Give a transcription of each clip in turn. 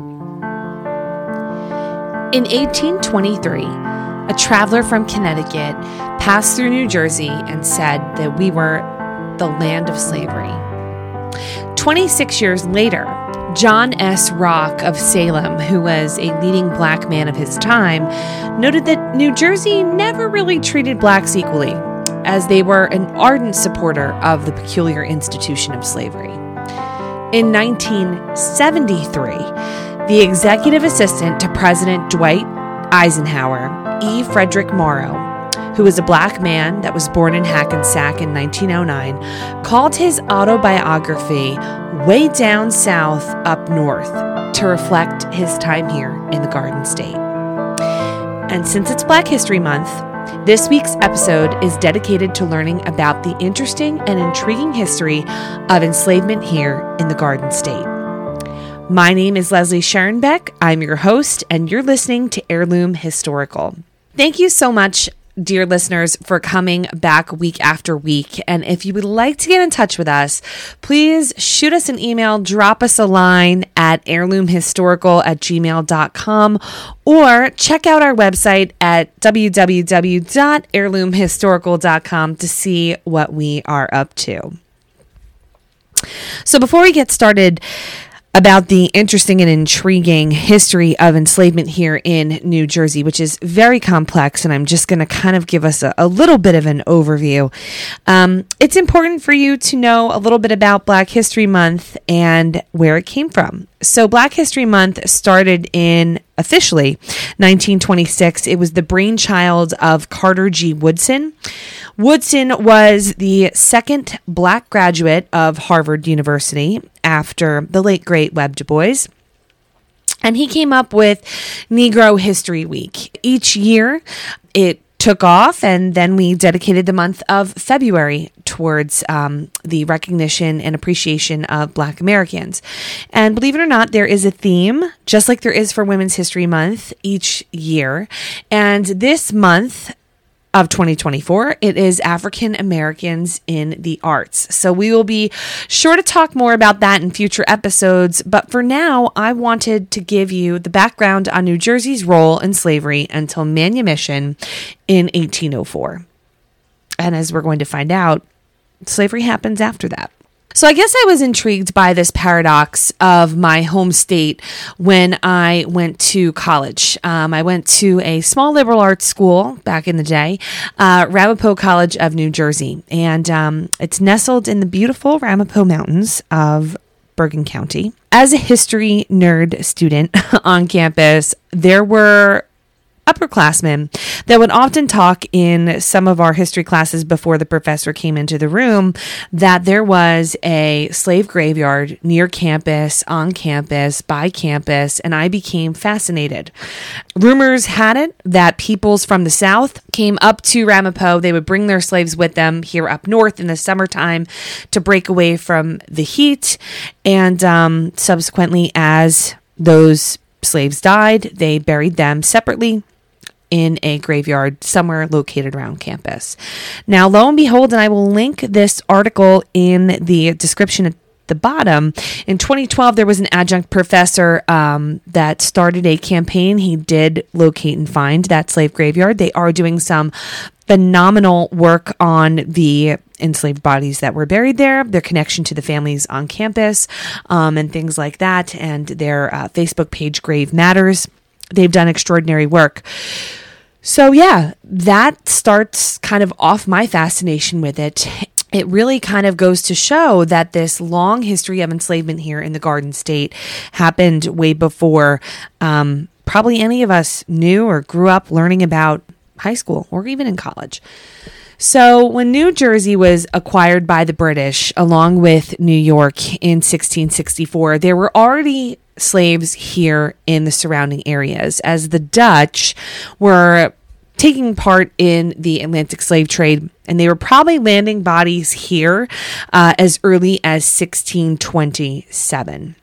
In 1823, a traveler from Connecticut passed through New Jersey and said that we were the land of slavery. 26 years later, John S. Rock of Salem, who was a leading black man of his time, noted that New Jersey never really treated blacks equally, as they were an ardent supporter of the peculiar institution of slavery. In 1973, the executive assistant to President Dwight Eisenhower, E. Frederick Morrow, who was a black man that was born in Hackensack in 1909, called his autobiography Way Down South Up North to reflect his time here in the Garden State. And since it's Black History Month, this week's episode is dedicated to learning about the interesting and intriguing history of enslavement here in the Garden State. My name is Leslie Sharonbeck. I'm your host, and you're listening to Heirloom Historical. Thank you so much dear listeners, for coming back week after week. And if you would like to get in touch with us, please shoot us an email, drop us a line at heirloomhistorical at gmail.com, or check out our website at www.heirloomhistorical.com to see what we are up to. So before we get started, about the interesting and intriguing history of enslavement here in New Jersey, which is very complex. And I'm just going to kind of give us a, a, little bit of an overview. Um, it's important for you to know a little bit about Black History Month and where it came from. So, Black History Month started in officially 1926. It was the brainchild of Carter G. Woodson. Woodson was the second black graduate of Harvard University after the late great Webb Du Bois. And he came up with Negro History Week. Each year, it took off, and then we dedicated the month of February towards um, the recognition and appreciation of Black Americans. And believe it or not, there is a theme, just like there is for Women's History Month each year. And this month, of 2024. It is African Americans in the arts. So we will be sure to talk more about that in future episodes. But for now, I wanted to give you the background on New Jersey's role in slavery until manumission in 1804. And as we're going to find out, slavery happens after that. So I guess I was intrigued by this paradox of my home state when I went to college. Um, I went to a small liberal arts school back in the day, uh, Ramapo College of New Jersey, and um, it's nestled in the beautiful Ramapo Mountains of Bergen County. As a history nerd student on campus, there were upperclassmen that would often talk in some of our history classes before the professor came into the room that there was a slave graveyard near campus, on campus, by campus, and I became fascinated. Rumors had it that peoples from the South came up to Ramapo. They would bring their slaves with them here up north in the summertime to break away from the heat. And um, subsequently, as those slaves died, they buried them separately in a graveyard somewhere located around campus. Now, lo and behold, and I will link this article in the description at the bottom. In 2012, there was an adjunct professor um, that started a campaign. He did locate and find that slave graveyard. They are doing some phenomenal work on the enslaved bodies that were buried there, their connection to the families on campus, um, and things like that, and their uh, Facebook page, Grave Matters they've done extraordinary work. So, yeah, that starts kind of off my fascination with it. It really kind of goes to show that this long history of enslavement here in the Garden State happened way before um, probably any of us knew or grew up learning about high school or even in college. So, when New Jersey was acquired by the British along with New York in 1664, there were already slaves here in the surrounding areas, as the Dutch were taking part in the Atlantic slave trade, and they were probably landing bodies here uh, as early as 1627.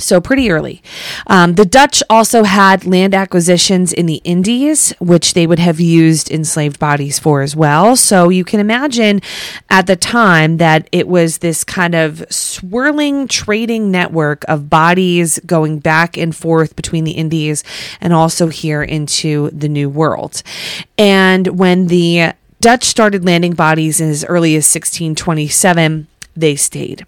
So, pretty early. Um, the Dutch also had land acquisitions in the Indies, which they would have used enslaved bodies for as well. So, you can imagine at the time that it was this kind of swirling trading network of bodies going back and forth between the Indies and also here into the New World. And when the Dutch started landing bodies as early as 1627, they stayed.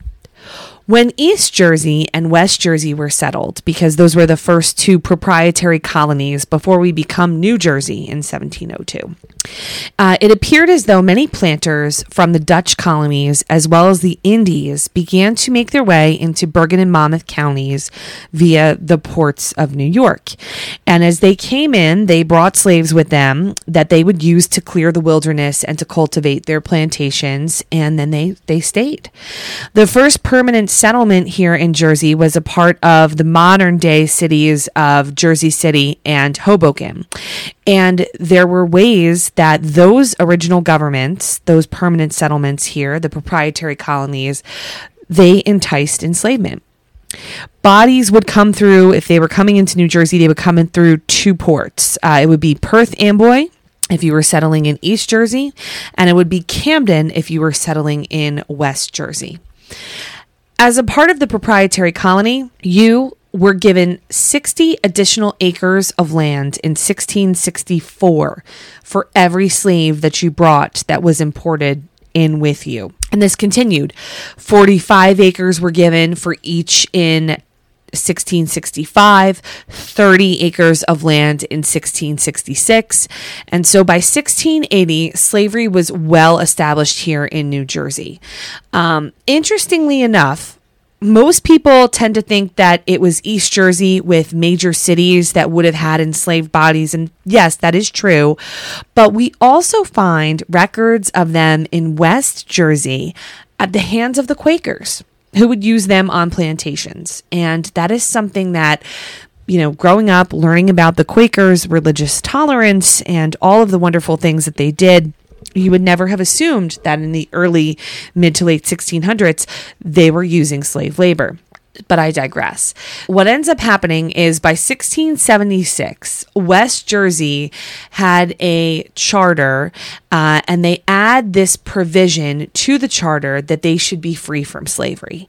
When East Jersey and West Jersey were settled, because those were the first two proprietary colonies before we become New Jersey in 1702, uh, it appeared as though many planters from the Dutch colonies as well as the Indies began to make their way into Bergen and Monmouth counties via the ports of New York. And as they came in, they brought slaves with them that they would use to clear the wilderness and to cultivate their plantations, and then they, they stayed. The first permanent settlement here in Jersey was a part of the modern day cities of Jersey City and Hoboken. And there were ways that those original governments, those permanent settlements here, the proprietary colonies, they enticed enslavement. Bodies would come through, if they were coming into New Jersey, they would come in through two ports. Uh, it would be Perth Amboy, if you were settling in East Jersey, and it would be Camden if you were settling in West Jersey. As a part of the proprietary colony, you were given 60 additional acres of land in 1664 for every slave that you brought that was imported in with you. And this continued. 45 acres were given for each in 1665, 30 acres of land in 1666. And so by 1680, slavery was well established here in New Jersey. Um, interestingly enough, most people tend to think that it was East Jersey with major cities that would have had enslaved bodies. And yes, that is true. But we also find records of them in West Jersey at the hands of the Quakers who would use them on plantations. And that is something that you know, growing up, learning about the Quakers' religious tolerance and all of the wonderful things that they did, you would never have assumed that in the early mid to late 1600s they were using slave labor but I digress. What ends up happening is by 1676, West Jersey had a charter, uh, and they add this provision to the charter that they should be free from slavery.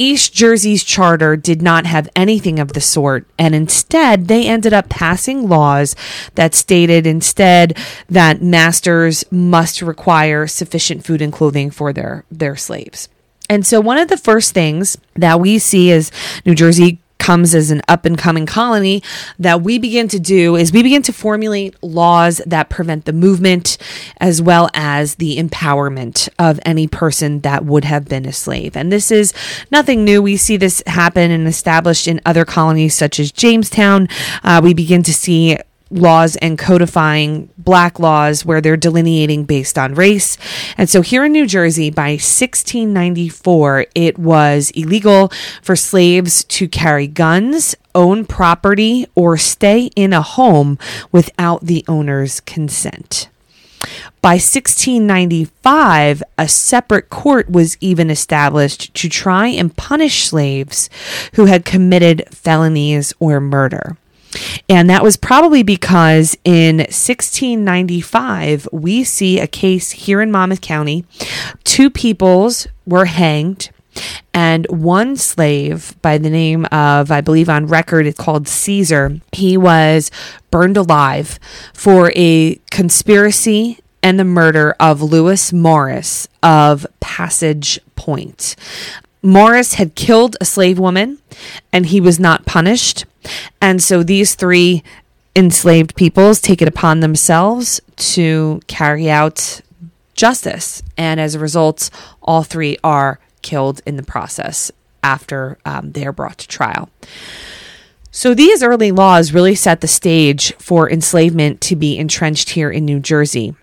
East Jersey's charter did not have anything of the sort, and instead they ended up passing laws that stated instead that masters must require sufficient food and clothing for their, their slaves. And so, one of the first things that we see is New Jersey comes as an up and coming colony that we begin to do is we begin to formulate laws that prevent the movement as well as the empowerment of any person that would have been a slave. And this is nothing new. We see this happen and established in other colonies such as Jamestown. Uh, we begin to see laws and codifying black laws where they're delineating based on race. And so here in New Jersey by 1694, it was illegal for slaves to carry guns, own property, or stay in a home without the owner's consent. By 1695, a separate court was even established to try and punish slaves who had committed felonies or murder. And that was probably because in 1695, we see a case here in Monmouth County. Two peoples were hanged, and one slave by the name of, I believe on record, it's called Caesar, he was burned alive for a conspiracy and the murder of Lewis Morris of Passage Point. Morris had killed a slave woman and he was not punished. And so these three enslaved peoples take it upon themselves to carry out justice. And as a result, all three are killed in the process after um, they are brought to trial. So these early laws really set the stage for enslavement to be entrenched here in New Jersey.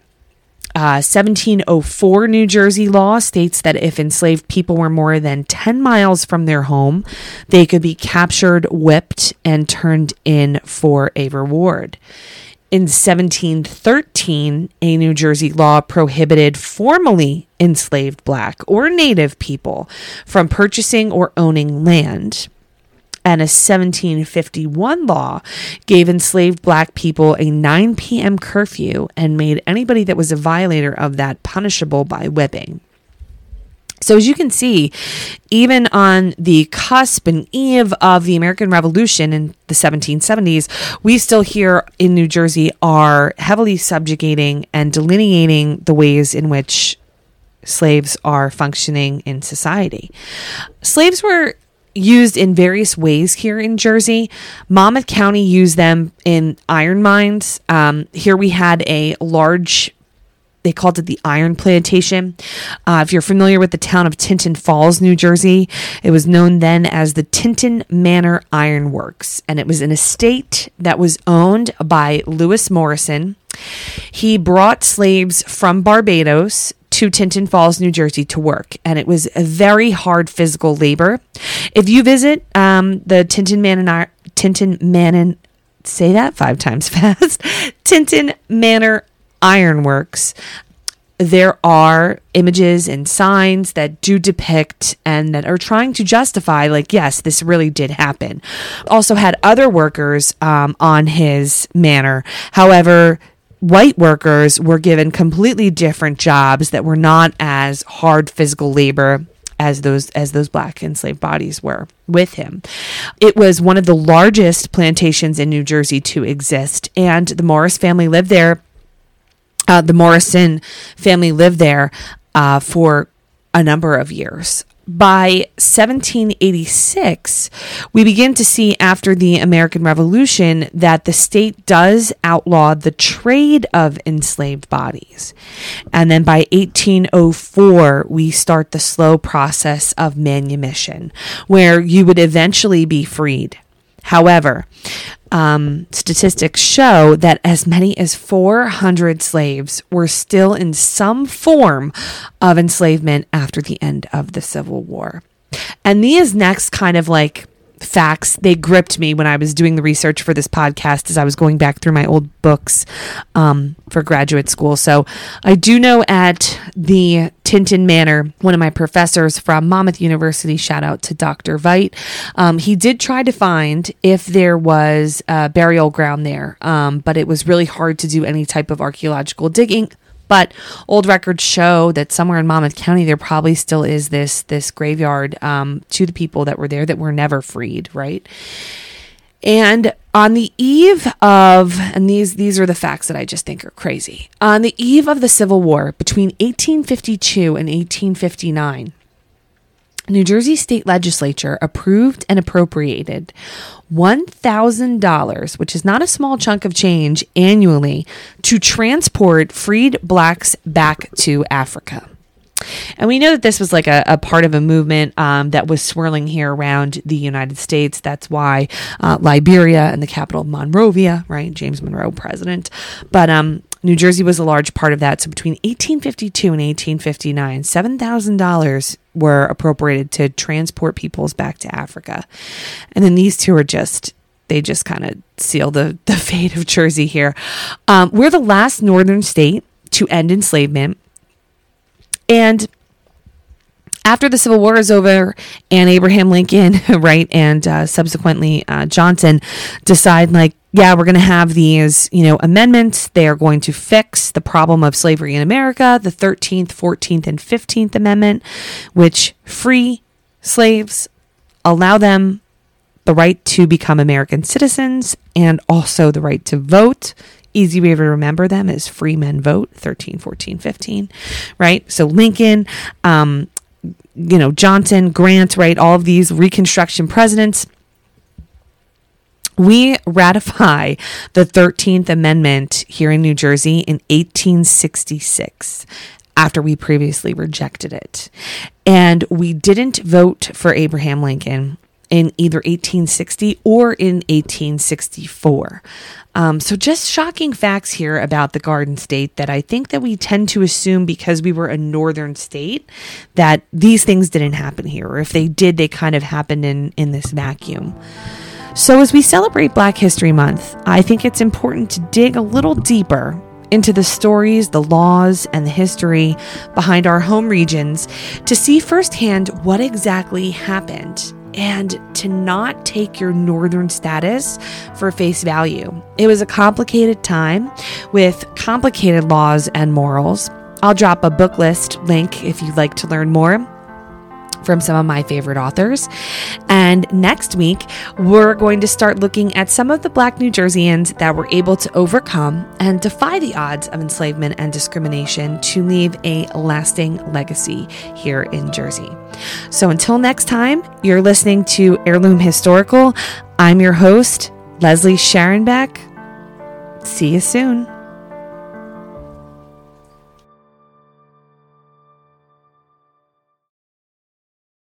1704 uh, New Jersey law states that if enslaved people were more than 10 miles from their home, they could be captured, whipped, and turned in for a reward. In 1713, a New Jersey law prohibited formally enslaved black or native people from purchasing or owning land. And a 1751 law gave enslaved black people a 9 p.m. curfew and made anybody that was a violator of that punishable by whipping. So, as you can see, even on the cusp and eve of the American Revolution in the 1770s, we still here in New Jersey are heavily subjugating and delineating the ways in which slaves are functioning in society. Slaves were used in various ways here in Jersey. Monmouth County used them in iron mines. Um, here we had a large they called it the Iron Plantation. Uh, if you're familiar with the town of Tinton Falls, New Jersey, it was known then as the Tinton Manor Iron Works, and it was an estate that was owned by Lewis Morrison. He brought slaves from Barbados to Tinton Falls, New Jersey to work, and it was a very hard physical labor. If you visit um, the Tinton Manor, Tinton Manor, say that five times fast, Tinton Manor Ironworks, there are images and signs that do depict and that are trying to justify, like, yes, this really did happen. Also, had other workers um, on his manor. However, white workers were given completely different jobs that were not as hard physical labor as those as those black enslaved bodies were with him. It was one of the largest plantations in New Jersey to exist and the Morris family lived there uh, the Morrison family lived there uh, for a number of years. By 1786, we begin to see after the American Revolution that the state does outlaw the trade of enslaved bodies. And then by 1804, we start the slow process of manumission, where you would eventually be freed. However, um, statistics show that as many as 400 slaves were still in some form of enslavement after the end of the Civil War. And these next kind of like facts. They gripped me when i was doing the research for this podcast as i was going back through my old books um, for graduate school. So i do know at the tinton manor one of my professors from monmouth university shout out to dr veit um, he did try to find if there was a burial ground there um, but it was really hard to do any type of archaeological digging but old records show that somewhere in Monmouth County there probably still is this this graveyard um, to the people that were there that were never freed, right? And on the eve of, and these these are the facts that I just think are crazy. On the eve of the Civil War between 1852 and 1859, New Jersey state legislature approved and appropriated $1,000, which is not a small chunk of change annually, to transport freed blacks back to Africa. And we know that this was like a, a part of a movement um, that was swirling here around the United States. That's why uh, Liberia and the capital of Monrovia, right? James Monroe, president. But um, New Jersey was a large part of that. So between 1852 and 1859, $7,000 were appropriated to transport peoples back to Africa. And then these two are just they just kind of seal the, the fate of Jersey here. Um, we're the last northern state to end enslavement. And after the Civil War is over and Abraham Lincoln, right, and uh, subsequently uh, Johnson decide, like, yeah, we're going to have these, you know, amendments. They are going to fix the problem of slavery in America, the 13th, 14th, and 15th Amendment, which free slaves, allow them the right to become American citizens and also the right to vote. Easy way to remember them is free men vote 13, 14, 15, right? So Lincoln, um, you know, Johnson, Grant, right? All of these Reconstruction presidents. We ratify the 13th Amendment here in New Jersey in 1866 after we previously rejected it. And we didn't vote for Abraham Lincoln in either 1860 or in 1864. Um, so just shocking facts here about the Garden State that I think that we tend to assume because we were a northern state that these things didn't happen here, or if they did, they kind of happened in in this vacuum. So as we celebrate Black History Month, I think it's important to dig a little deeper into the stories, the laws, and the history behind our home regions to see firsthand what exactly happened and to not take your northern status for face value. It was a complicated time with complicated laws and morals. I'll drop a book list link if you'd like to learn more from some of my favorite authors. And next week, we're going to start looking at some of the Black New Jerseyans that were able to overcome and defy the odds of enslavement and discrimination to leave a lasting legacy here in Jersey. So until next time, you're listening to Heirloom Historical. I'm your host, Leslie Sharonbeck. See you soon.